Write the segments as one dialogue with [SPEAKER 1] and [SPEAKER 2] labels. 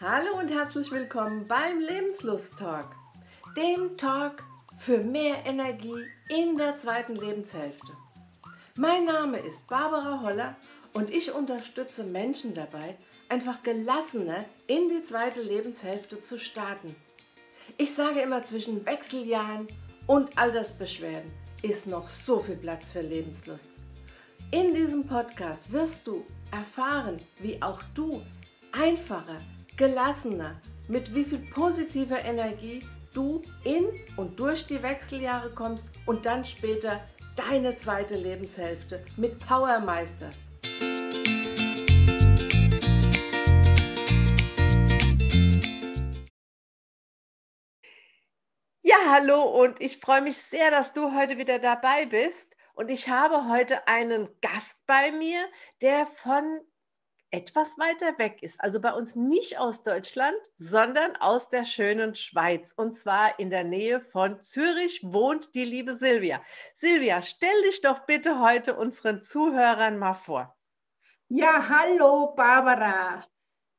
[SPEAKER 1] Hallo und herzlich willkommen beim Lebenslust-Talk, dem Talk für mehr Energie in der zweiten Lebenshälfte. Mein Name ist Barbara Holler und ich unterstütze Menschen dabei, einfach gelassener in die zweite Lebenshälfte zu starten. Ich sage immer, zwischen Wechseljahren und Altersbeschwerden ist noch so viel Platz für Lebenslust. In diesem Podcast wirst du erfahren, wie auch du einfacher, gelassener, mit wie viel positiver Energie du in und durch die Wechseljahre kommst und dann später deine zweite Lebenshälfte mit Power meisterst. Ja, hallo und ich freue mich sehr, dass du heute wieder dabei bist. Und ich habe heute einen Gast bei mir, der von etwas weiter weg ist. Also bei uns nicht aus Deutschland, sondern aus der schönen Schweiz. Und zwar in der Nähe von Zürich wohnt die liebe Silvia. Silvia, stell dich doch bitte heute unseren Zuhörern mal vor.
[SPEAKER 2] Ja, hallo Barbara.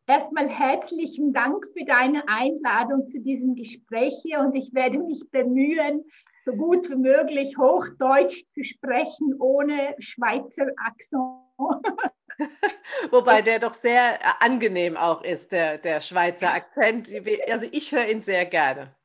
[SPEAKER 2] Erstmal herzlichen Dank für deine Einladung zu diesem Gespräch hier und ich werde mich bemühen, so gut wie möglich Hochdeutsch zu sprechen, ohne Schweizer Akzent.
[SPEAKER 1] Wobei der doch sehr äh, angenehm auch ist, der, der Schweizer Akzent. Also ich höre ihn sehr gerne.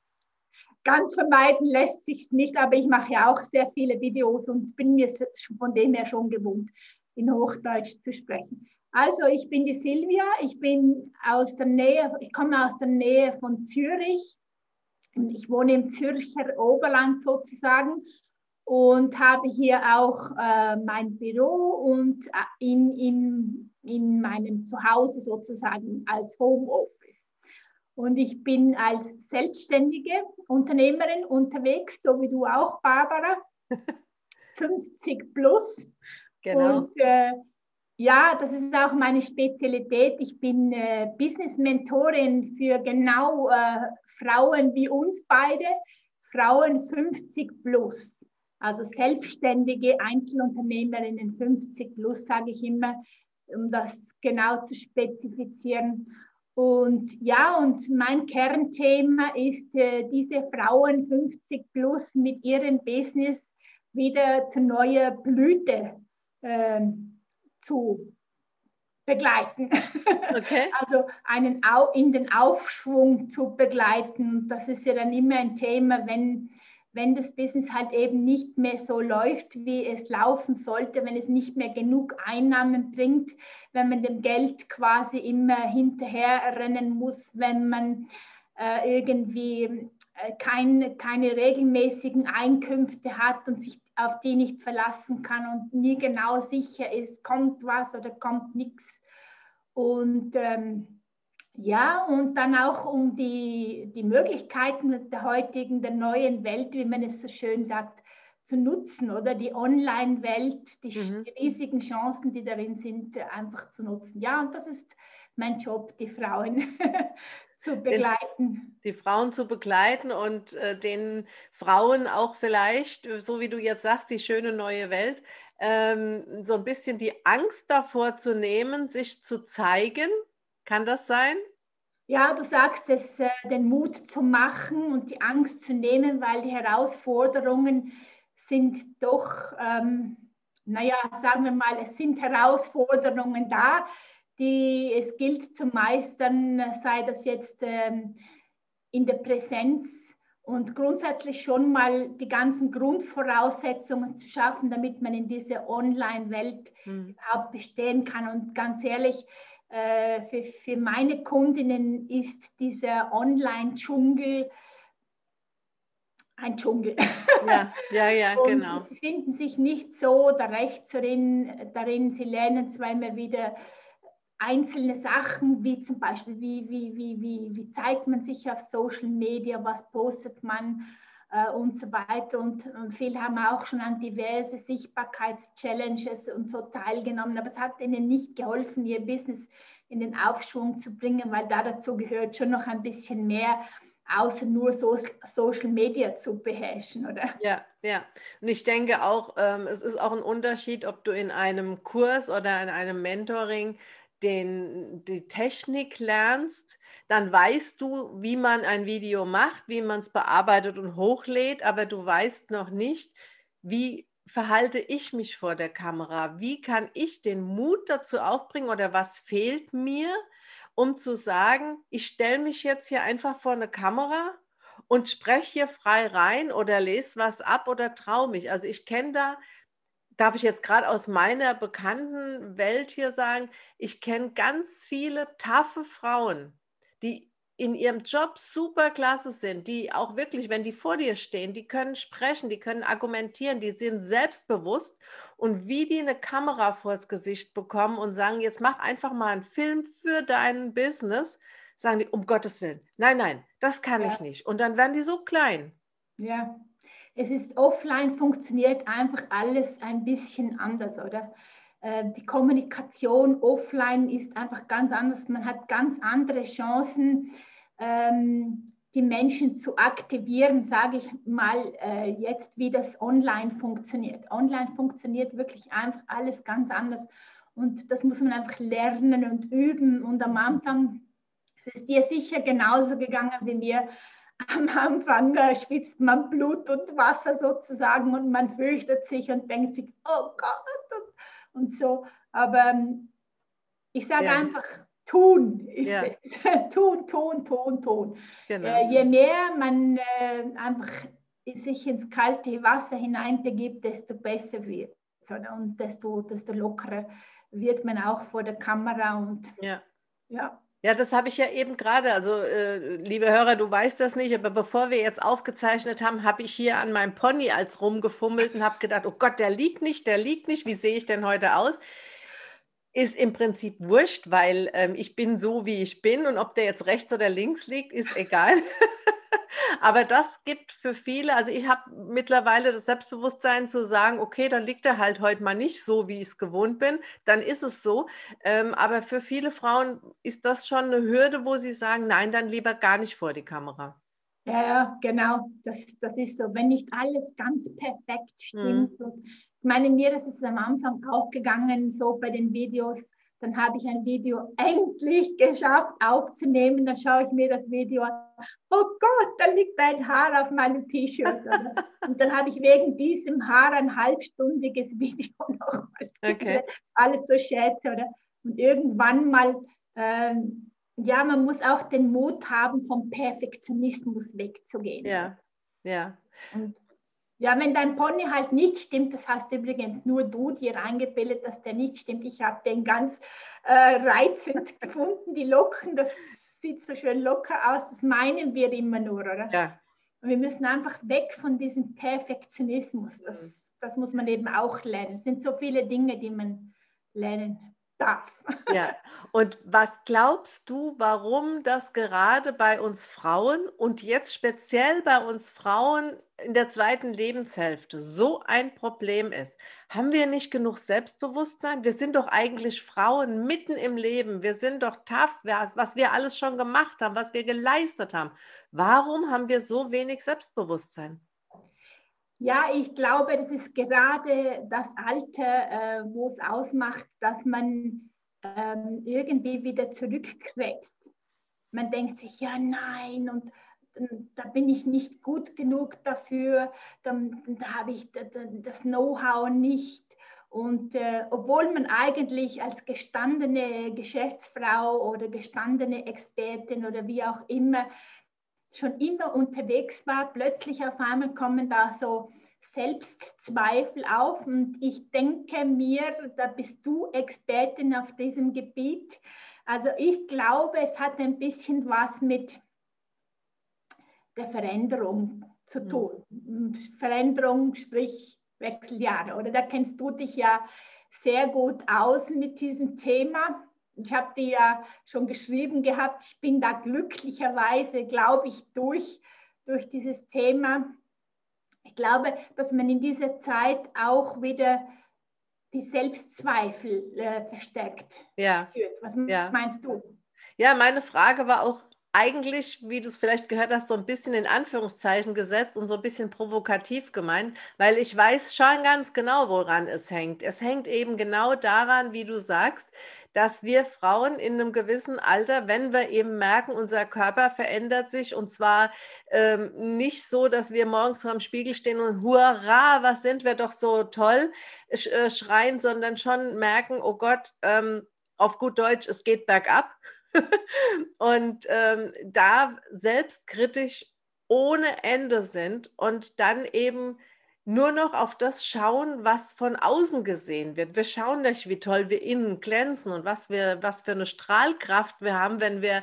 [SPEAKER 2] Ganz vermeiden lässt sich nicht, aber ich mache ja auch sehr viele Videos und bin mir von dem her schon gewohnt, in Hochdeutsch zu sprechen. Also ich bin die Silvia, ich bin aus der Nähe, ich komme aus der Nähe von Zürich. Ich wohne im Zürcher Oberland sozusagen und habe hier auch äh, mein Büro und äh, in, in, in meinem Zuhause sozusagen als Homeoffice. Und ich bin als selbstständige Unternehmerin unterwegs, so wie du auch, Barbara. 50 plus. Genau. Und äh, ja, das ist auch meine Spezialität. Ich bin äh, Business-Mentorin für genau äh, Frauen wie uns beide, Frauen 50 plus. Also selbstständige Einzelunternehmerinnen 50 plus, sage ich immer, um das genau zu spezifizieren. Und ja, und mein Kernthema ist, äh, diese Frauen 50 plus mit ihrem Business wieder zu neuer Blüte äh, zu begleiten. Okay. Also einen Au in den Aufschwung zu begleiten. Das ist ja dann immer ein Thema, wenn wenn das Business halt eben nicht mehr so läuft, wie es laufen sollte, wenn es nicht mehr genug Einnahmen bringt, wenn man dem Geld quasi immer hinterherrennen muss, wenn man äh, irgendwie äh, kein, keine regelmäßigen Einkünfte hat und sich auf die nicht verlassen kann und nie genau sicher ist, kommt was oder kommt nichts. Und ähm, ja, und dann auch um die, die Möglichkeiten der heutigen, der neuen Welt, wie man es so schön sagt, zu nutzen oder die Online-Welt, die, mhm. riesigen Chancen, die darin sind, einfach zu nutzen. Ja, und das ist mein Job, die Frauen zu begleiten.
[SPEAKER 1] Die Frauen zu begleiten und äh, den Frauen auch vielleicht, so wie du jetzt sagst, die schöne neue Welt, ähm, so ein bisschen die Angst davor zu nehmen, sich zu zeigen kann das sein?
[SPEAKER 2] Ja, du sagst es, äh, den Mut zu machen und die Angst zu nehmen, weil die Herausforderungen sind doch, ähm, naja, sagen wir mal, es sind Herausforderungen da, die es gilt zu meistern, sei das jetzt ähm, in der Präsenz und grundsätzlich schon mal die ganzen Grundvoraussetzungen zu schaffen, damit man in dieser Online-Welt hm. überhaupt bestehen kann. Und ganz ehrlich, für, für meine Kundinnen ist dieser Online-Dschungel ein Dschungel.
[SPEAKER 1] Ja, ja, ja, genau.
[SPEAKER 2] Sie finden sich nicht so da rechts darin, darin. Sie lernen zwar immer wieder einzelne Sachen, wie zum Beispiel, wie, wie, wie, wie, wie zeigt man sich auf Social Media, was postet man äh, und so weiter. Und, und viele haben auch schon an diverse Sichtbarkeitschallenges und so teilgenommen, aber es hat ihnen nicht geholfen, ihr Business in den Aufschwung zu bringen, weil da dazu gehört schon noch ein bisschen mehr außer nur so Social Media zu beherrschen, oder?
[SPEAKER 1] Ja, ja. Und ich denke auch, ähm, es ist auch ein Unterschied, ob du in einem Kurs oder in einem Mentoring den, die Technik lernst, dann weißt du, wie man ein Video macht, wie man es bearbeitet und hochlädt, aber du weißt noch nicht, wie verhalte ich mich vor der Kamera? Wie kann ich den Mut dazu aufbringen oder was fehlt mir, um zu sagen, ich stelle mich jetzt hier einfach vor eine Kamera und spreche hier frei rein oder lese was ab oder traue mich. Also ich kenne da darf ich jetzt gerade aus meiner bekannten Welt hier sagen, ich kenne ganz viele taffe Frauen, die in ihrem Job super klasse sind, die auch wirklich, wenn die vor dir stehen, die können sprechen, die können argumentieren, die sind selbstbewusst und wie die eine Kamera vors Gesicht bekommen und sagen, jetzt mach einfach mal einen Film für dein Business, sagen die, um Gottes Willen, nein, nein, das kann ja. ich nicht. Und dann werden die so klein.
[SPEAKER 2] Ja, es ist offline, funktioniert einfach alles ein bisschen anders, oder? Äh, die Kommunikation offline ist einfach ganz anders. Man hat ganz andere Chancen, ähm, die Menschen zu aktivieren, sage ich mal äh, jetzt, wie das online funktioniert. Online funktioniert wirklich einfach alles ganz anders. Und das muss man einfach lernen und üben. Und am Anfang ist es dir sicher genauso gegangen wie mir am Anfang schwitzt man Blut und Wasser sozusagen und man fürchtet sich und denkt sich, oh Gott und, und so. Aber ähm, ich sage ja. einfach, tun ist ja. es. tun, tun, tun, tun. Genau. Äh, je mehr man äh, einfach sich ins kalte Wasser hineinbegibt, desto besser wird oder? und desto, desto lockerer wird man auch vor der Kamera und
[SPEAKER 1] ja. ja. Ja, das habe ich ja eben gerade. Also, äh, liebe Hörer, du weißt das nicht, aber bevor wir jetzt aufgezeichnet haben, habe ich hier an meinem Pony als rumgefummelt und habe gedacht, oh Gott, der liegt nicht, der liegt nicht. Wie sehe ich denn heute aus? Ist im Prinzip wurscht, weil ähm, ich bin so, wie ich bin und ob der jetzt rechts oder links liegt, ist egal. Aber das gibt für viele, also ich habe mittlerweile das Selbstbewusstsein zu sagen, okay, dann liegt er halt heute mal nicht so, wie ich es gewohnt bin, dann ist es so. Ähm, aber für viele Frauen ist das schon eine Hürde, wo sie sagen, nein, dann lieber gar nicht vor die Kamera.
[SPEAKER 2] Ja, ja genau, das, das ist so. Wenn nicht alles ganz perfekt stimmt. Mhm. ich meine, mir ist es am Anfang auch gegangen, so bei den Videos, dann habe ich ein Video endlich geschafft aufzunehmen. Dann schaue ich mir das Video an. Oh Gott, da liegt ein Haar auf meinem T-Shirt. Und dann habe ich wegen diesem Haar ein halbstündiges Video nochmals. Okay. Alles so Schätze. Oder? Und irgendwann mal, ähm, ja, man muss auch den Mut haben, vom Perfektionismus wegzugehen.
[SPEAKER 1] Ja, ja.
[SPEAKER 2] Und ja, wenn dein Pony halt nicht stimmt, das hast übrigens nur du dir eingebildet, dass der nicht stimmt. Ich habe den ganz äh, reizend gefunden, die Locken, das sieht so schön locker aus, das meinen wir immer nur, oder?
[SPEAKER 1] Ja.
[SPEAKER 2] Und wir müssen einfach weg von diesem Perfektionismus. Das, mhm. das muss man eben auch lernen. Es sind so viele Dinge, die man lernen darf.
[SPEAKER 1] Ja, und was glaubst du, warum das gerade bei uns Frauen und jetzt speziell bei uns Frauen in der zweiten Lebenshälfte so ein Problem ist? Haben wir nicht genug Selbstbewusstsein? Wir sind doch eigentlich Frauen mitten im Leben. Wir sind doch tough, was wir alles schon gemacht haben, was wir geleistet haben. Warum haben wir so wenig Selbstbewusstsein?
[SPEAKER 2] Ja, ich glaube, das ist gerade das Alter, äh, wo es ausmacht, dass man ähm, irgendwie wieder zurückkrebst. Man denkt sich, ja, nein, und da bin ich nicht gut genug dafür, dann, da habe ich das Know-how nicht. Und äh, obwohl man eigentlich als gestandene Geschäftsfrau oder gestandene Expertin oder wie auch immer schon immer unterwegs war, plötzlich auf einmal kommen da so Selbstzweifel auf und ich denke mir, da bist du Expertin auf diesem Gebiet. Also ich glaube, es hat ein bisschen was mit der Veränderung zu hm. tun. Und Veränderung, sprich Wechseljahre, oder da kennst du dich ja sehr gut aus mit diesem Thema. Ich habe dir ja schon geschrieben gehabt, ich bin da glücklicherweise, glaube ich, durch, durch dieses Thema. Ich glaube, dass man in dieser Zeit auch wieder die Selbstzweifel äh, verstärkt
[SPEAKER 1] ja.
[SPEAKER 2] führt. Was ja. meinst du?
[SPEAKER 1] Ja, meine Frage war auch eigentlich, wie du es vielleicht gehört hast, so ein bisschen in Anführungszeichen gesetzt und so ein bisschen provokativ gemeint, weil ich weiß schon ganz genau, woran es hängt. Es hängt eben genau daran, wie du sagst, dass wir Frauen in einem gewissen Alter, wenn wir eben merken, unser Körper verändert sich und zwar ähm, nicht so, dass wir morgens vor dem Spiegel stehen und hurra, was sind wir doch so toll sch äh, schreien, sondern schon merken, oh Gott, ähm, auf gut Deutsch, es geht bergab und ähm, da selbstkritisch ohne Ende sind und dann eben nur noch auf das schauen, was von außen gesehen wird. Wir schauen nicht, wie toll wir innen glänzen und was wir, was für eine Strahlkraft wir haben, wenn wir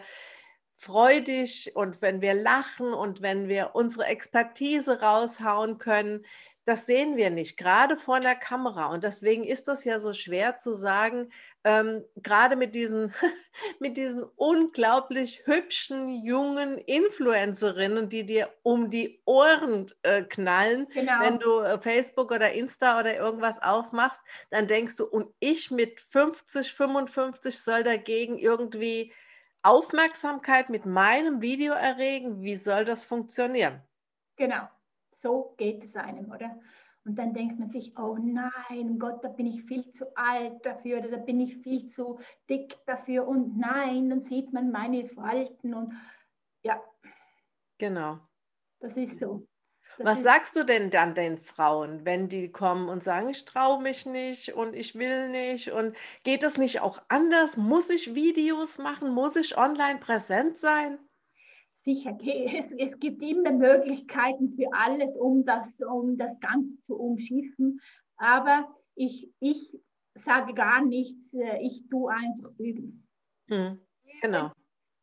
[SPEAKER 1] freudig und wenn wir lachen und wenn wir unsere Expertise raushauen können das sehen wir nicht, gerade vor der Kamera. Und deswegen ist das ja so schwer zu sagen, ähm, gerade mit diesen, mit diesen unglaublich hübschen jungen Influencerinnen, die dir um die Ohren äh, knallen, genau. wenn du äh, Facebook oder Insta oder irgendwas aufmachst, dann denkst du, und ich mit 50, 55 soll dagegen irgendwie Aufmerksamkeit mit meinem Video erregen. Wie soll das funktionieren?
[SPEAKER 2] Genau so geht es einem, oder? Und dann denkt man sich, oh nein, Gott, da bin ich viel zu alt dafür oder da bin ich viel zu dick dafür und nein, dann sieht man meine Falten und ja.
[SPEAKER 1] Genau.
[SPEAKER 2] Das ist so.
[SPEAKER 1] Das Was ist sagst du denn dann den Frauen, wenn die kommen und sagen, ich traue mich nicht und ich will nicht und geht es nicht auch anders? Muss ich Videos machen? Muss ich online präsent sein?
[SPEAKER 2] Sicher, es, es gibt immer Möglichkeiten für alles, um das, um das Ganze zu umschiffen. Aber ich, ich sage gar nichts, äh, ich tue einfach üben.
[SPEAKER 1] Mhm, genau.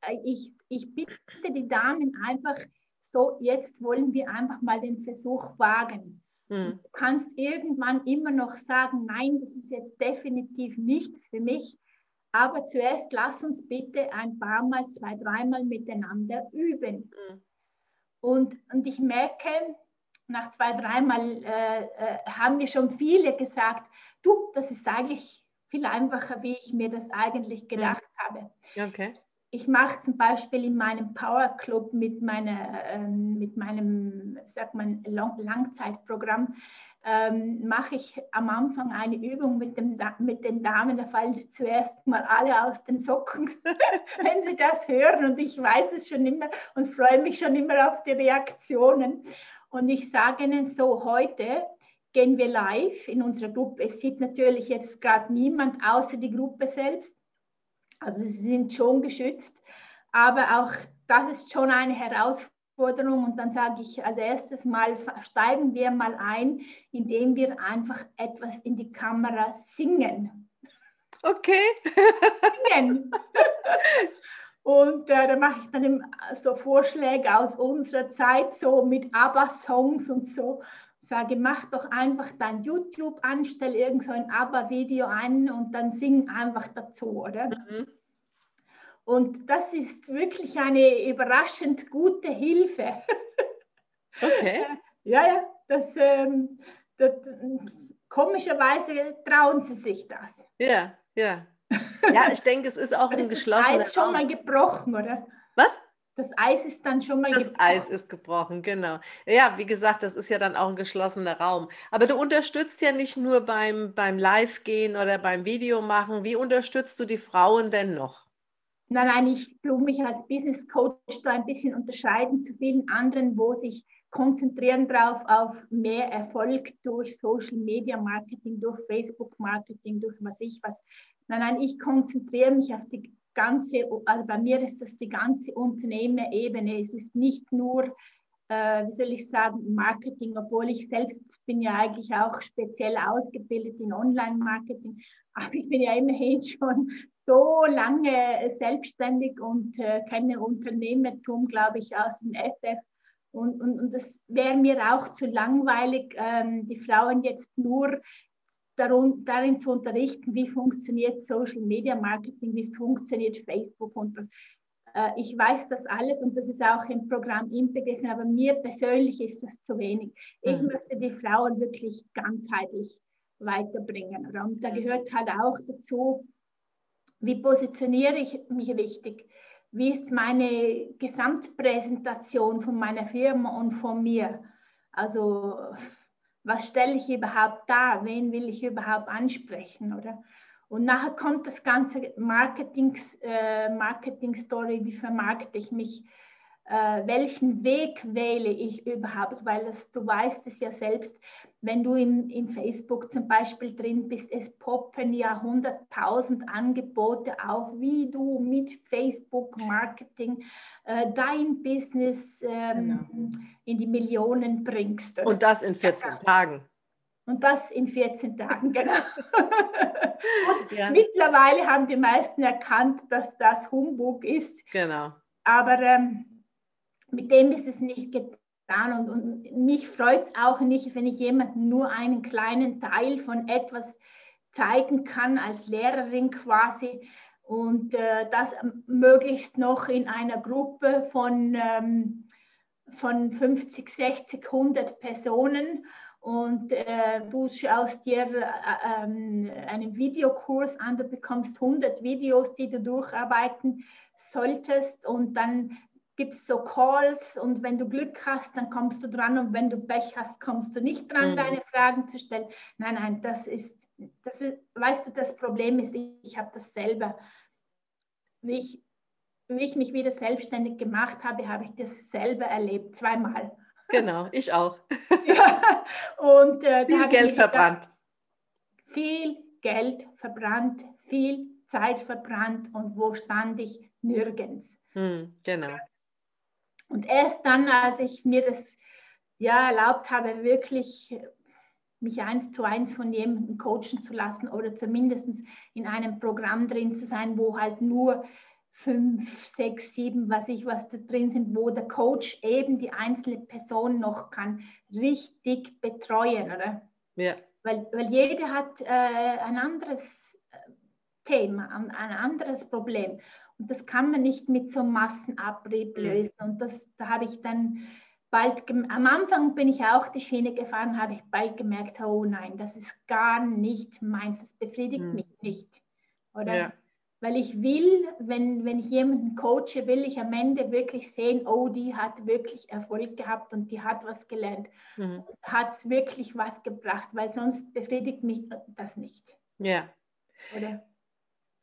[SPEAKER 2] Äh, ich, ich bitte die Damen einfach so, jetzt wollen wir einfach mal den Versuch wagen. Mhm. Du kannst irgendwann immer noch sagen, nein, das ist jetzt definitiv nichts für mich. Aber zuerst lass uns bitte ein paar Mal, zwei, dreimal miteinander üben. Mhm. Und, und ich merke, nach zwei, dreimal äh, äh, haben mir schon viele gesagt, du, das ist eigentlich viel einfacher, wie ich mir das eigentlich gedacht mhm. habe.
[SPEAKER 1] Okay.
[SPEAKER 2] Ich mache zum Beispiel in meinem Power Club mit, meiner, äh, mit meinem sag mal, Langzeitprogramm ähm, mache ich am Anfang eine Übung mit, dem, mit den Damen, da fallen sie zuerst mal alle aus den Socken, wenn sie das hören. Und ich weiß es schon immer und freue mich schon immer auf die Reaktionen. Und ich sage Ihnen so, heute gehen wir live in unserer Gruppe. Es sieht natürlich jetzt gerade niemand außer die Gruppe selbst. Also sie sind schon geschützt. Aber auch das ist schon eine Herausforderung Herausforderung und dann sage ich als erstes mal, steigen wir mal ein, indem wir einfach etwas in die Kamera singen.
[SPEAKER 1] Okay.
[SPEAKER 2] Singen. Und äh, da mache ich dann so Vorschläge aus unserer Zeit, so mit ABBA-Songs und so. Sage, mach doch einfach dein YouTube an, stell irgend so ein ABBA-Video ein und dann sing einfach dazu, oder? Mhm. Und das ist wirklich eine überraschend gute Hilfe.
[SPEAKER 1] Okay.
[SPEAKER 2] ja, ja, das, ähm, das, komischerweise trauen sie sich das.
[SPEAKER 1] Ja, ja. Ja, ich denke, es ist auch ein geschlossener
[SPEAKER 2] Eis schon mal gebrochen, oder?
[SPEAKER 1] Was?
[SPEAKER 2] Das Eis ist dann schon mal
[SPEAKER 1] das gebrochen. Das Eis ist gebrochen, genau. Ja, wie gesagt, das ist ja dann auch ein geschlossener Raum. Aber du unterstützt ja nicht nur beim, beim Live-Gehen oder beim Videomachen. Wie unterstützt du die Frauen denn noch?
[SPEAKER 2] Nein, nein, ich tue mich als Business Coach da ein bisschen unterscheiden zu vielen anderen, wo sich konzentrieren darauf auf mehr Erfolg durch Social Media Marketing, durch Facebook Marketing, durch was ich was. Nein, nein, ich konzentriere mich auf die ganze, also bei mir ist das die ganze Unternehmerebene. Es ist nicht nur, äh, wie soll ich sagen, Marketing, obwohl ich selbst bin ja eigentlich auch speziell ausgebildet in Online-Marketing, aber ich bin ja immerhin schon so lange selbstständig und äh, kenne Unternehmertum, glaube ich, aus dem SF. Und, und, und das wäre mir auch zu langweilig, ähm, die Frauen jetzt nur darum, darin zu unterrichten, wie funktioniert Social Media Marketing, wie funktioniert Facebook und das. Äh, ich weiß das alles und das ist auch im Programm inbegriffen, aber mir persönlich ist das zu wenig. Ich mhm. möchte die Frauen wirklich ganzheitlich weiterbringen. Und da gehört halt auch dazu, wie positioniere ich mich richtig? wie ist meine Gesamtpräsentation von meiner Firma und von mir? Also was stelle ich überhaupt dar? Wen will ich überhaupt ansprechen, oder? Und nachher kommt das ganze Marketing, äh, Marketing Story, wie vermarkte ich mich äh, welchen Weg wähle ich überhaupt, weil das, du weißt es ja selbst, wenn du in, in Facebook zum Beispiel drin bist, es poppen ja hunderttausend Angebote auf, wie du mit Facebook Marketing äh, dein Business ähm, genau. in die Millionen bringst.
[SPEAKER 1] Und das in 14 ja. Tagen.
[SPEAKER 2] Und das in 14 Tagen, genau. ja. mittlerweile haben die meisten erkannt, dass das Humbug ist.
[SPEAKER 1] Genau.
[SPEAKER 2] Aber ähm, mit dem ist es nicht getan. Und, und mich freut es auch nicht, wenn ich jemandem nur einen kleinen Teil von etwas zeigen kann, als Lehrerin quasi. Und äh, das möglichst noch in einer Gruppe von, ähm, von 50, 60, 100 Personen. Und äh, du schaust dir äh, ähm, einen Videokurs an, du bekommst 100 Videos, die du durcharbeiten solltest. Und dann gibt es so Calls und wenn du Glück hast, dann kommst du dran und wenn du Pech hast, kommst du nicht dran, mhm. deine Fragen zu stellen. Nein, nein, das ist, das ist, weißt du, das Problem ist, ich, ich habe das selber, wie ich, wie ich mich wieder selbstständig gemacht habe, habe ich das selber erlebt, zweimal.
[SPEAKER 1] Genau, ich auch.
[SPEAKER 2] ja, und,
[SPEAKER 1] äh, viel Geld verbrannt.
[SPEAKER 2] Viel Geld verbrannt, viel Zeit verbrannt und wo stand ich? Nirgends.
[SPEAKER 1] Hm, genau.
[SPEAKER 2] Und erst dann, als ich mir das ja erlaubt habe, wirklich mich eins zu eins von jemandem coachen zu lassen oder zumindest in einem Programm drin zu sein, wo halt nur fünf, sechs, sieben, was ich was da drin sind, wo der Coach eben die einzelne Person noch kann richtig betreuen, oder?
[SPEAKER 1] Ja.
[SPEAKER 2] Weil, weil jeder hat äh, ein anderes äh, Thema, ein, ein anderes Problem. Und das kann man nicht mit so Massenabrieb lösen. Und das, da habe ich dann bald, am Anfang bin ich auch die Schiene gefahren, habe ich bald gemerkt, oh nein, das ist gar nicht meins, das befriedigt mhm. mich nicht. Oder? Ja. Weil ich will, wenn, wenn ich jemanden coache, will ich am Ende wirklich sehen, oh, die hat wirklich Erfolg gehabt und die hat was gelernt. Mhm. Hat es wirklich was gebracht, weil sonst befriedigt mich das nicht.
[SPEAKER 1] Ja. Oder?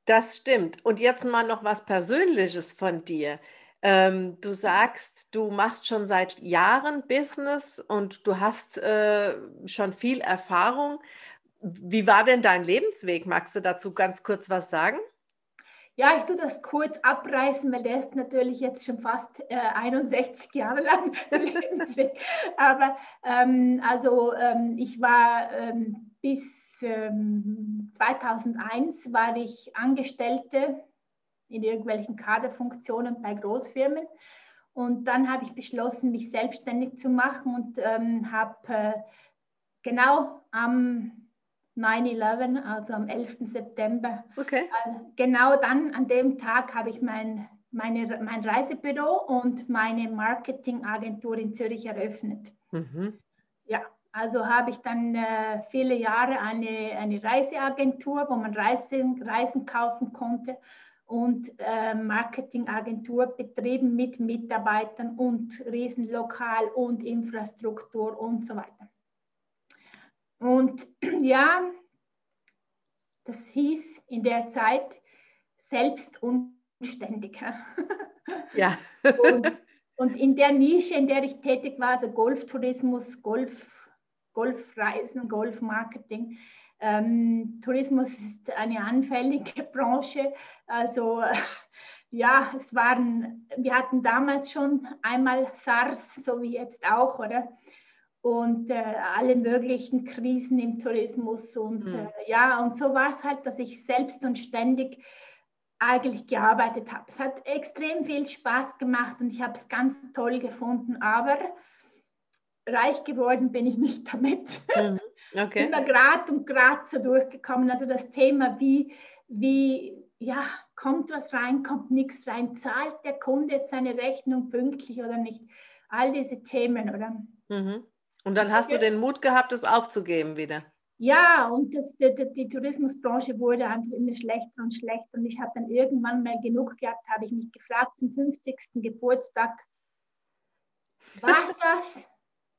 [SPEAKER 1] Das stimmt. Und jetzt mal noch was Persönliches von dir. Ähm, du sagst, du machst schon seit Jahren Business und du hast äh, schon viel Erfahrung. Wie war denn dein Lebensweg? Magst du dazu ganz kurz was sagen?
[SPEAKER 2] Ja, ich tue das kurz abreißen, weil der ist natürlich jetzt schon fast äh, 61 Jahre lang Lebensweg. Aber ähm, also ähm, ich war ähm, bis 2001 ähm, war ich Angestellte in irgendwelchen Kaderfunktionen bei Großfirmen. Und dann habe ich beschlossen, mich selbstständig zu machen und ähm, habe äh, genau am 9-11, also am 11. September,
[SPEAKER 1] okay.
[SPEAKER 2] äh, genau dann, an dem Tag, habe ich mein, meine, mein Reisebüro und meine Marketingagentur in Zürich eröffnet. Mhm. Ja, also habe ich dann äh, viele Jahre eine, eine Reiseagentur, wo man Reisen, Reisen kaufen konnte und äh, Marketingagentur betrieben mit Mitarbeitern und Riesenlokal und Infrastruktur und so weiter. Und ja, das hieß in der Zeit selbst unständig.
[SPEAKER 1] Ja.
[SPEAKER 2] und, und in der Nische, in der ich tätig war, also Golftourismus, Golf, Golfreisen, Golfmarketing. Ähm, Tourismus ist eine anfällige Branche. Also ja, es waren, wir hatten damals schon einmal SARS, so wie jetzt auch, oder? Und äh, alle möglichen Krisen im Tourismus. Und mhm. äh, ja, und so war es halt, dass ich selbst und ständig eigentlich gearbeitet habe. Es hat extrem viel Spaß gemacht und ich habe es ganz toll gefunden, aber reich geworden bin ich nicht damit. Mhm. Okay. Immer Grad und Grad so durchgekommen. Also das Thema, wie, wie, ja, kommt was rein, kommt nichts rein, zahlt der Kunde jetzt seine Rechnung pünktlich oder nicht? All diese Themen, oder?
[SPEAKER 1] Mhm. Und dann hast du den Mut gehabt, es aufzugeben wieder.
[SPEAKER 2] ja, und das, die, die, Tourismusbranche wurde einfach immer schlechter und schlechter. Und ich habe dann irgendwann mal genug gehabt, habe ich mich gefragt zum 50. Geburtstag, war das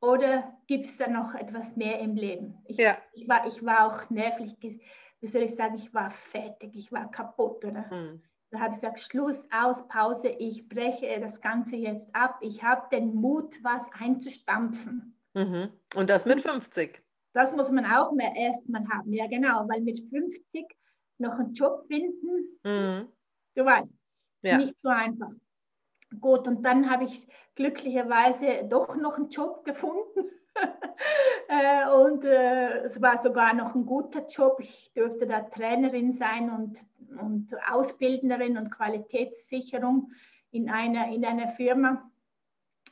[SPEAKER 2] oder gibt es da noch etwas mehr im Leben? Ich, ja. ich, war, ich war auch nervlich, wie soll ich sagen, ich war fertig, ich war kaputt. Oder? Mhm. Da habe ich gesagt, Schluss, aus, Pause, ich breche das Ganze jetzt ab. Ich habe den Mut, was einzustampfen.
[SPEAKER 1] Mhm. Und das mit 50?
[SPEAKER 2] Das muss man auch mehr erstmal haben, ja genau, weil mit 50 noch einen Job finden, mhm. du weißt, ja. nicht so einfach. Gut, und dann habe ich glücklicherweise doch noch einen Job gefunden. Äh, und äh, es war sogar noch ein guter Job. Ich durfte da Trainerin sein und, und Ausbildnerin und Qualitätssicherung in einer, in einer Firma.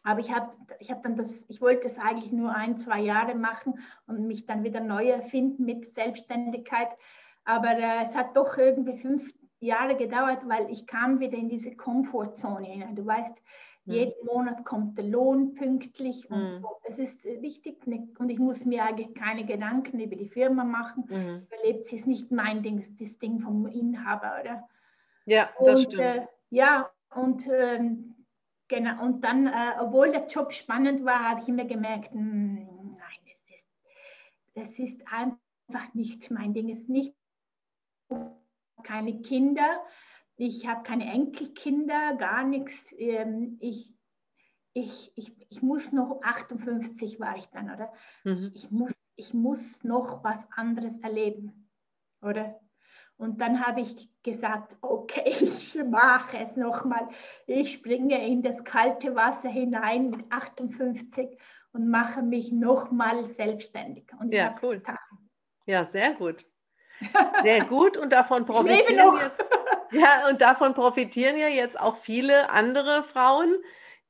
[SPEAKER 2] Aber ich habe ich hab dann das, ich wollte es eigentlich nur ein, zwei Jahre machen und mich dann wieder neu erfinden mit Selbstständigkeit. Aber äh, es hat doch irgendwie fünf Jahre gedauert, weil ich kam wieder in diese Komfortzone hinein. Du weißt, mhm. jeden Monat kommt der Lohn pünktlich und mhm. so. Es ist wichtig und ich muss mir eigentlich keine Gedanken über die Firma machen. Mhm. Überlebt sie ist nicht mein Ding, das Ding vom Inhaber, oder?
[SPEAKER 1] Ja, das und, stimmt. Äh,
[SPEAKER 2] ja, und ähm, Genau, und dann, äh, obwohl der Job spannend war, habe ich immer gemerkt, mh, hm, nein, es ist, es ist einfach nicht mein Ding. Es ist nicht keine Kinder, ich habe keine Enkelkinder, gar nichts. Ähm, ich, ich, ich, ich muss noch, 58 war ich dann, oder? Mhm. Ich, ich, muss, ich muss noch was anderes erleben, oder? Und dann habe ich gesagt, okay, ich mache es nochmal. Ich springe in das kalte Wasser hinein mit 58 und mache mich nochmal selbstständig. Und
[SPEAKER 1] ja, cool. Getan. Ja, sehr gut. Sehr gut und davon profitieren jetzt. Ja, und davon profitieren ja jetzt auch viele andere Frauen,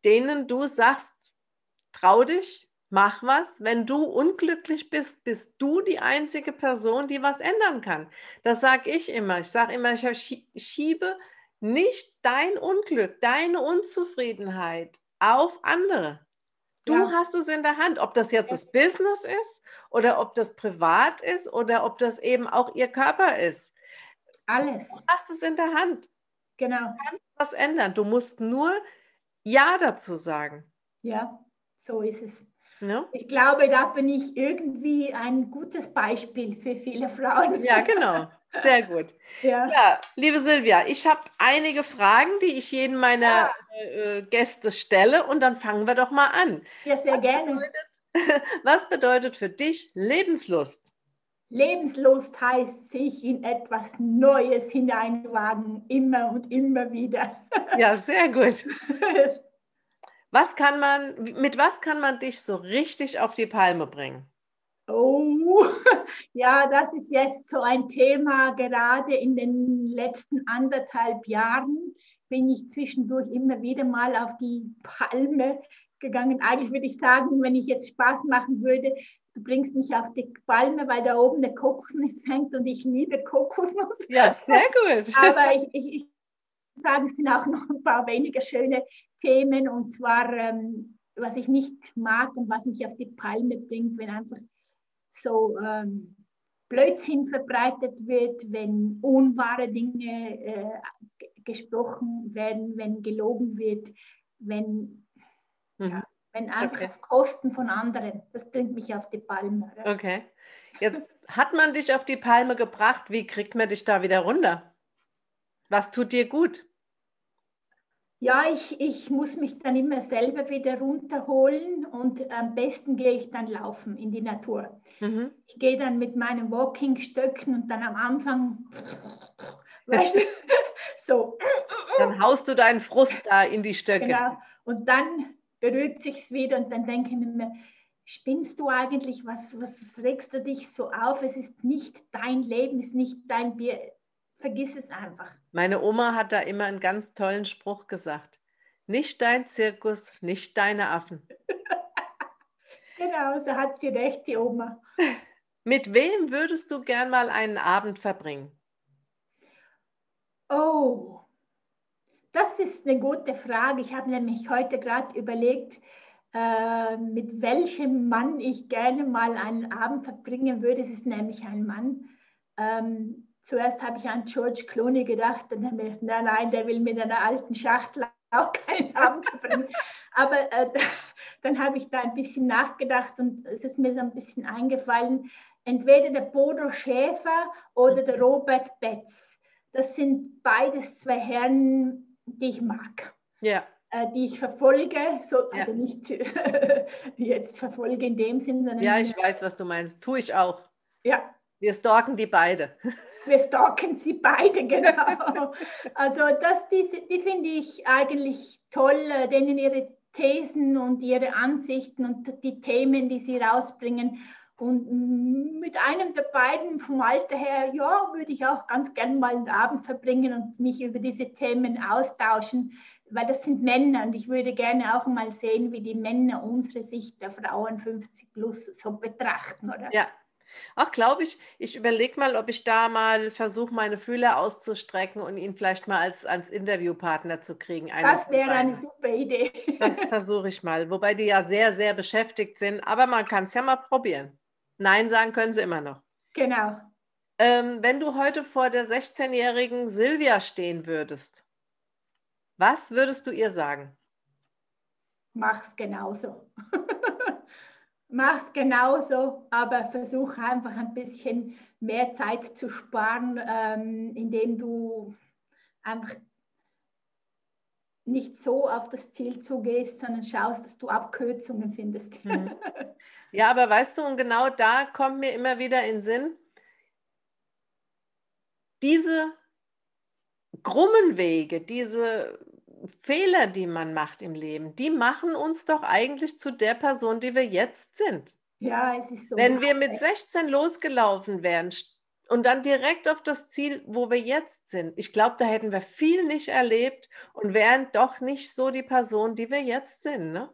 [SPEAKER 1] denen du sagst, trau dich, Mach was. Wenn du unglücklich bist, bist du die einzige Person, die was ändern kann. Das sage ich immer. Ich sage immer, ich schiebe nicht dein Unglück, deine Unzufriedenheit auf andere. Du ja. hast es in der Hand, ob das jetzt das Business ist oder ob das privat ist oder ob das eben auch ihr Körper ist.
[SPEAKER 2] Alles.
[SPEAKER 1] Du hast es in der Hand.
[SPEAKER 2] Genau.
[SPEAKER 1] Du kannst was ändern. Du musst nur Ja dazu sagen.
[SPEAKER 2] Ja, so ist es. No? Ich glaube, da bin ich irgendwie ein gutes Beispiel für viele Frauen.
[SPEAKER 1] Ja, genau. Sehr gut. Ja, ja liebe Silvia, ich habe einige Fragen, die ich jedem meiner ja. äh, Gäste stelle und dann fangen wir doch mal an.
[SPEAKER 2] Ja, sehr
[SPEAKER 1] was
[SPEAKER 2] gerne.
[SPEAKER 1] Bedeutet, was bedeutet für dich Lebenslust?
[SPEAKER 2] Lebenslust heißt sich in etwas Neues hineinwagen, immer und immer wieder.
[SPEAKER 1] Ja, sehr gut. Was kann man, mit was kann man dich so richtig auf die Palme bringen?
[SPEAKER 2] Oh, ja, das ist jetzt so ein Thema. Gerade in den letzten anderthalb Jahren bin ich zwischendurch immer wieder mal auf die Palme gegangen. Eigentlich würde ich sagen, wenn ich jetzt Spaß machen würde, du bringst mich auf die Palme, weil da oben eine Kokosnuss hängt und ich liebe Kokosnuss.
[SPEAKER 1] Ja, sehr gut.
[SPEAKER 2] Aber ich, ich, ich sagen, es sind auch noch ein paar weniger schöne Themen. Und zwar, ähm, was ich nicht mag und was mich auf die Palme bringt, wenn einfach so ähm, Blödsinn verbreitet wird, wenn unwahre Dinge äh, gesprochen werden, wenn gelogen wird, wenn, mhm. ja, wenn einfach okay. auf Kosten von anderen. Das bringt mich auf die Palme.
[SPEAKER 1] Oder? Okay. Jetzt hat man dich auf die Palme gebracht. Wie kriegt man dich da wieder runter? Was tut dir gut?
[SPEAKER 2] Ja, ich, ich muss mich dann immer selber wieder runterholen und am besten gehe ich dann laufen in die Natur. Mhm. Ich gehe dann mit meinen Walking-Stöcken und dann am Anfang, weißt du, so.
[SPEAKER 1] Dann haust du deinen Frust da in die Stöcke. Genau.
[SPEAKER 2] Und dann berührt sich wieder und dann denke ich mir, spinnst du eigentlich, was, was regst du dich so auf? Es ist nicht dein Leben, es ist nicht dein Bier vergiss es einfach.
[SPEAKER 1] Meine Oma hat da immer einen ganz tollen Spruch gesagt. Nicht dein Zirkus, nicht deine Affen.
[SPEAKER 2] genau, so hat sie recht, die Oma.
[SPEAKER 1] Mit wem würdest du gern mal einen Abend verbringen?
[SPEAKER 2] Oh, das ist eine gute Frage. Ich habe nämlich heute gerade überlegt, äh, mit welchem Mann ich gerne mal einen Abend verbringen würde. Es ist nämlich ein Mann. Ähm, zuerst habe ich an George Clooney gedacht dann habe ich gedacht, nein, nein, der will mit einer alten Schachtel auch keinen Abend verbringen. Aber äh, dann habe ich da ein bisschen nachgedacht und es ist mir so ein bisschen eingefallen, entweder der Bodo Schäfer oder der Robert Betz. Das sind beides zwei Herren, die ich mag.
[SPEAKER 1] Ja.
[SPEAKER 2] Äh, die ich verfolge, so, also nicht jetzt verfolge in dem Sinn, sondern.
[SPEAKER 1] Ja, ich weiß, was du meinst. Tue ich auch.
[SPEAKER 2] Ja.
[SPEAKER 1] Wir stalken die beide.
[SPEAKER 2] Wir stalken sie beide, genau. Also das, die, die finde ich eigentlich toll, äh, denen ihre Thesen und ihre Ansichten und die Themen, die sie rausbringen. Und mit einem der beiden vom Alter her, ja, würde ich auch ganz gern mal einen Abend verbringen und mich über diese Themen austauschen, weil das sind Männer und ich würde gerne auch mal sehen, wie die Männer unsere Sicht der Frauen 50 plus so betrachten, oder?
[SPEAKER 1] Ja, Ach, glaube ich, ich überlege mal, ob ich da mal versuche, meine Fühler auszustrecken und ihn vielleicht mal als, als Interviewpartner zu kriegen.
[SPEAKER 2] das wäre eine super Idee.
[SPEAKER 1] Das versuche ich mal, wobei die ja sehr, sehr beschäftigt sind, aber man kann es ja mal probieren. Nein sagen können sie immer noch.
[SPEAKER 2] Genau.
[SPEAKER 1] Ähm, wenn du heute vor der 16-jährigen Silvia stehen würdest, was würdest du ihr sagen?
[SPEAKER 2] Mach's genauso. mach's genauso, aber versuche einfach ein bisschen mehr Zeit zu sparen, ähm, indem du einfach nicht so auf das Ziel zugehst, sondern schaust, dass du Abkürzungen findest. Mhm.
[SPEAKER 1] Ja, aber weißt du, und genau da kommt mir immer wieder in Sinn, diese krummen Wege, diese Fehler, die man macht im Leben, die machen uns doch eigentlich zu der Person, die wir jetzt sind.
[SPEAKER 2] Ja, es ist so.
[SPEAKER 1] Wenn wir mit 16 losgelaufen wären und dann direkt auf das Ziel, wo wir jetzt sind, ich glaube, da hätten wir viel nicht erlebt und wären doch nicht so die Person, die wir jetzt sind. Ne?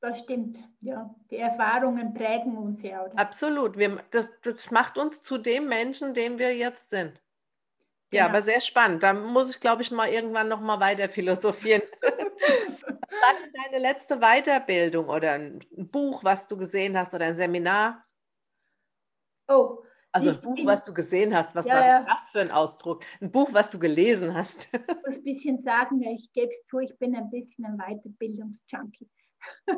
[SPEAKER 2] Das stimmt, ja. Die Erfahrungen prägen uns ja. Oder?
[SPEAKER 1] Absolut. Wir, das, das macht uns zu dem Menschen, den wir jetzt sind. Ja, genau. aber sehr spannend. Da muss ich, glaube ich, mal irgendwann noch mal weiter philosophieren. was war denn deine letzte Weiterbildung oder ein Buch, was du gesehen hast oder ein Seminar?
[SPEAKER 2] Oh.
[SPEAKER 1] Also ein Buch, was du gesehen hast, was ja, war ja. das für ein Ausdruck? Ein Buch, was du gelesen hast.
[SPEAKER 2] Ich muss ein bisschen sagen, ich gebe es zu, ich bin ein bisschen ein Weiterbildungsjunkie.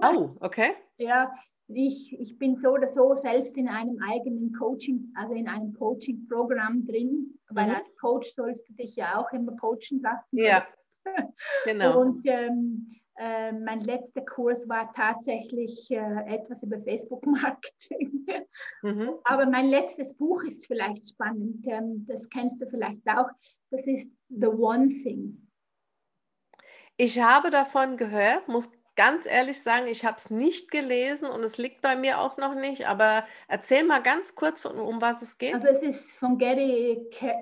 [SPEAKER 1] Oh, okay.
[SPEAKER 2] ja, ich, ich bin so oder so selbst in einem eigenen Coaching, also in einem Coaching-Programm drin, weil mhm. als Coach sollst du dich ja auch immer coachen lassen.
[SPEAKER 1] Ja, genau.
[SPEAKER 2] Und ähm, äh, mein letzter Kurs war tatsächlich äh, etwas über Facebook-Marketing. Mhm. Aber mein letztes Buch ist vielleicht spannend, ähm, das kennst du vielleicht auch, das ist The One Thing.
[SPEAKER 1] Ich habe davon gehört, muss ganz ehrlich sagen, ich habe es nicht gelesen und es liegt bei mir auch noch nicht, aber erzähl mal ganz kurz, von, um was es geht.
[SPEAKER 2] Also es ist von Gary Ke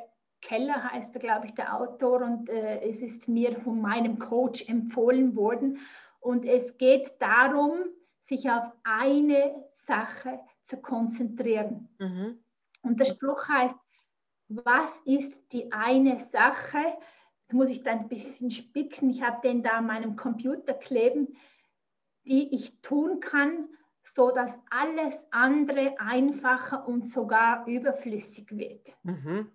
[SPEAKER 2] Keller, heißt er, glaube ich, der Autor und äh, es ist mir von meinem Coach empfohlen worden und es geht darum, sich auf eine Sache zu konzentrieren. Mhm. Und der Spruch heißt, was ist die eine Sache, muss ich dann ein bisschen spicken. Ich habe den da an meinem Computer kleben, die ich tun kann, so dass alles andere einfacher und sogar überflüssig wird.
[SPEAKER 1] Mhm.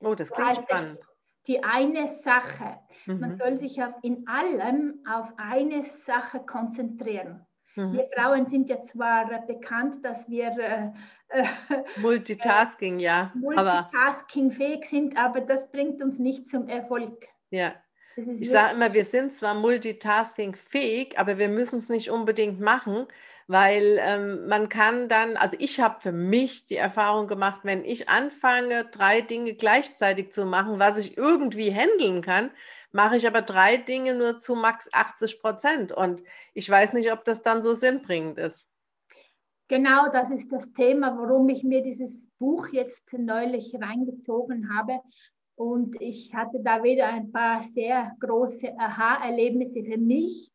[SPEAKER 1] Oh, das klingt also spannend.
[SPEAKER 2] Die eine Sache. Mhm. Man soll sich auf, in allem auf eine Sache konzentrieren. Mhm. Wir Frauen sind ja zwar bekannt, dass wir äh,
[SPEAKER 1] äh Multitasking, ja.
[SPEAKER 2] Multitasking-fähig sind, aber das bringt uns nicht zum Erfolg.
[SPEAKER 1] Ja. Ich sage immer, wir sind zwar multitasking-fähig, aber wir müssen es nicht unbedingt machen, weil ähm, man kann dann, also ich habe für mich die Erfahrung gemacht, wenn ich anfange, drei Dinge gleichzeitig zu machen, was ich irgendwie handeln kann, mache ich aber drei Dinge nur zu max 80 Prozent. Und ich weiß nicht, ob das dann so sinnbringend ist.
[SPEAKER 2] Genau, das ist das Thema, warum ich mir dieses Buch jetzt neulich reingezogen habe. Und ich hatte da wieder ein paar sehr große Aha-Erlebnisse für mich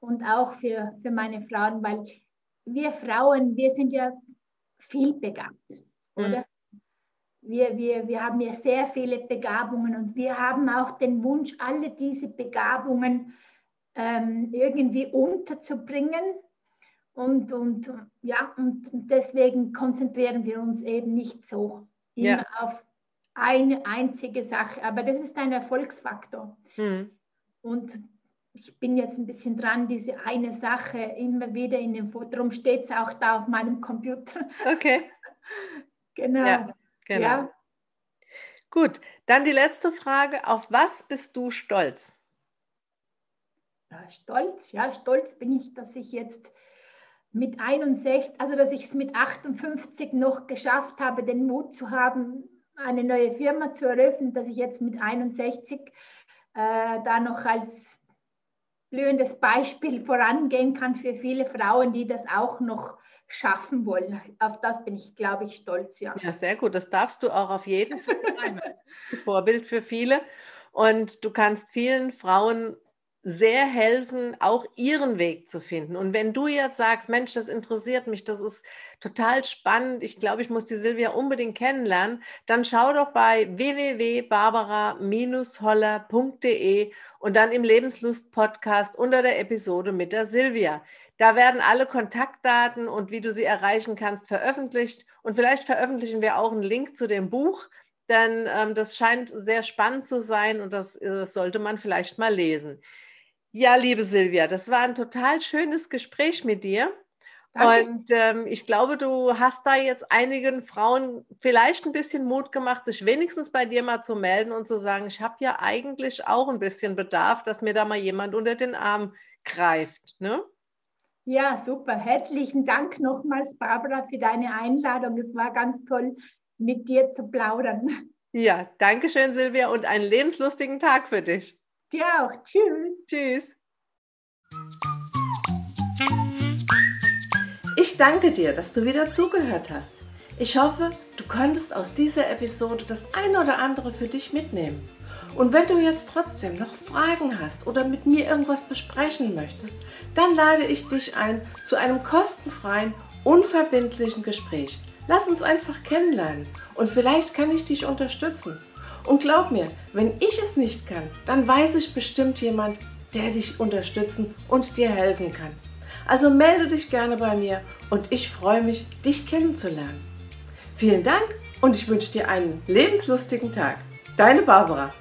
[SPEAKER 2] und auch für, für meine Frauen, weil wir Frauen, wir sind ja viel begabt, mhm. Wir, wir, wir haben ja sehr viele Begabungen und wir haben auch den Wunsch, alle diese Begabungen ähm, irgendwie unterzubringen. Und, und ja, und deswegen konzentrieren wir uns eben nicht so immer ja. auf eine einzige Sache. Aber das ist ein Erfolgsfaktor. Hm. Und ich bin jetzt ein bisschen dran, diese eine Sache immer wieder in dem Foto. Darum steht es auch da auf meinem Computer.
[SPEAKER 1] Okay.
[SPEAKER 2] genau. Ja, genau. Ja.
[SPEAKER 1] Gut, dann die letzte Frage. Auf was bist du stolz?
[SPEAKER 2] Stolz, ja, stolz bin ich, dass ich jetzt mit 61, also dass ich es mit 58 noch geschafft habe, den Mut zu haben, eine neue Firma zu eröffnen, dass ich jetzt mit 61 äh, da noch als blühendes Beispiel vorangehen kann für viele Frauen, die das auch noch schaffen wollen. Auf das bin ich, glaube ich, stolz, ja.
[SPEAKER 1] Ja, sehr gut. Das darfst du auch auf jeden Fall sein. Vorbild für viele. Und du kannst vielen Frauen sehr helfen, auch ihren Weg zu finden. Und wenn du jetzt sagst, Mensch, das interessiert mich, das ist total spannend, ich glaube, ich muss die Silvia unbedingt kennenlernen, dann schau doch bei www.barbara-holler.de und dann im Lebenslust-Podcast unter der Episode mit der Silvia. Da werden alle Kontaktdaten und wie du sie erreichen kannst veröffentlicht. Und vielleicht veröffentlichen wir auch einen Link zu dem Buch, denn ähm, das scheint sehr spannend zu sein und das, das sollte man vielleicht mal lesen. Ja, liebe Silvia, das war ein total schönes Gespräch mit dir. Danke. Und ähm, ich glaube, du hast da jetzt einigen Frauen vielleicht ein bisschen Mut gemacht, sich wenigstens bei dir mal zu melden und zu sagen, ich habe ja eigentlich auch ein bisschen Bedarf, dass mir da mal jemand unter den Arm greift. Ne?
[SPEAKER 2] Ja, super. Herzlichen Dank nochmals, Barbara, für deine Einladung. Es war ganz toll, mit dir zu plaudern.
[SPEAKER 1] Ja, danke schön, Silvia, und einen lebenslustigen Tag für dich.
[SPEAKER 2] Dir auch. Tschüss.
[SPEAKER 1] Tschüss. Ich danke dir, dass du wieder zugehört hast. Ich hoffe, du konntest aus dieser Episode das eine oder andere für dich mitnehmen. Und wenn du jetzt trotzdem noch Fragen hast oder mit mir irgendwas besprechen möchtest, dann lade ich dich ein zu einem kostenfreien, unverbindlichen Gespräch. Lass uns einfach kennenlernen und vielleicht kann ich dich unterstützen. Und glaub mir, wenn ich es nicht kann, dann weiß ich bestimmt jemand, der dich unterstützen und dir helfen kann. Also melde dich gerne bei mir und ich freue mich, dich kennenzulernen. Vielen Dank und ich wünsche dir einen lebenslustigen Tag. Deine Barbara.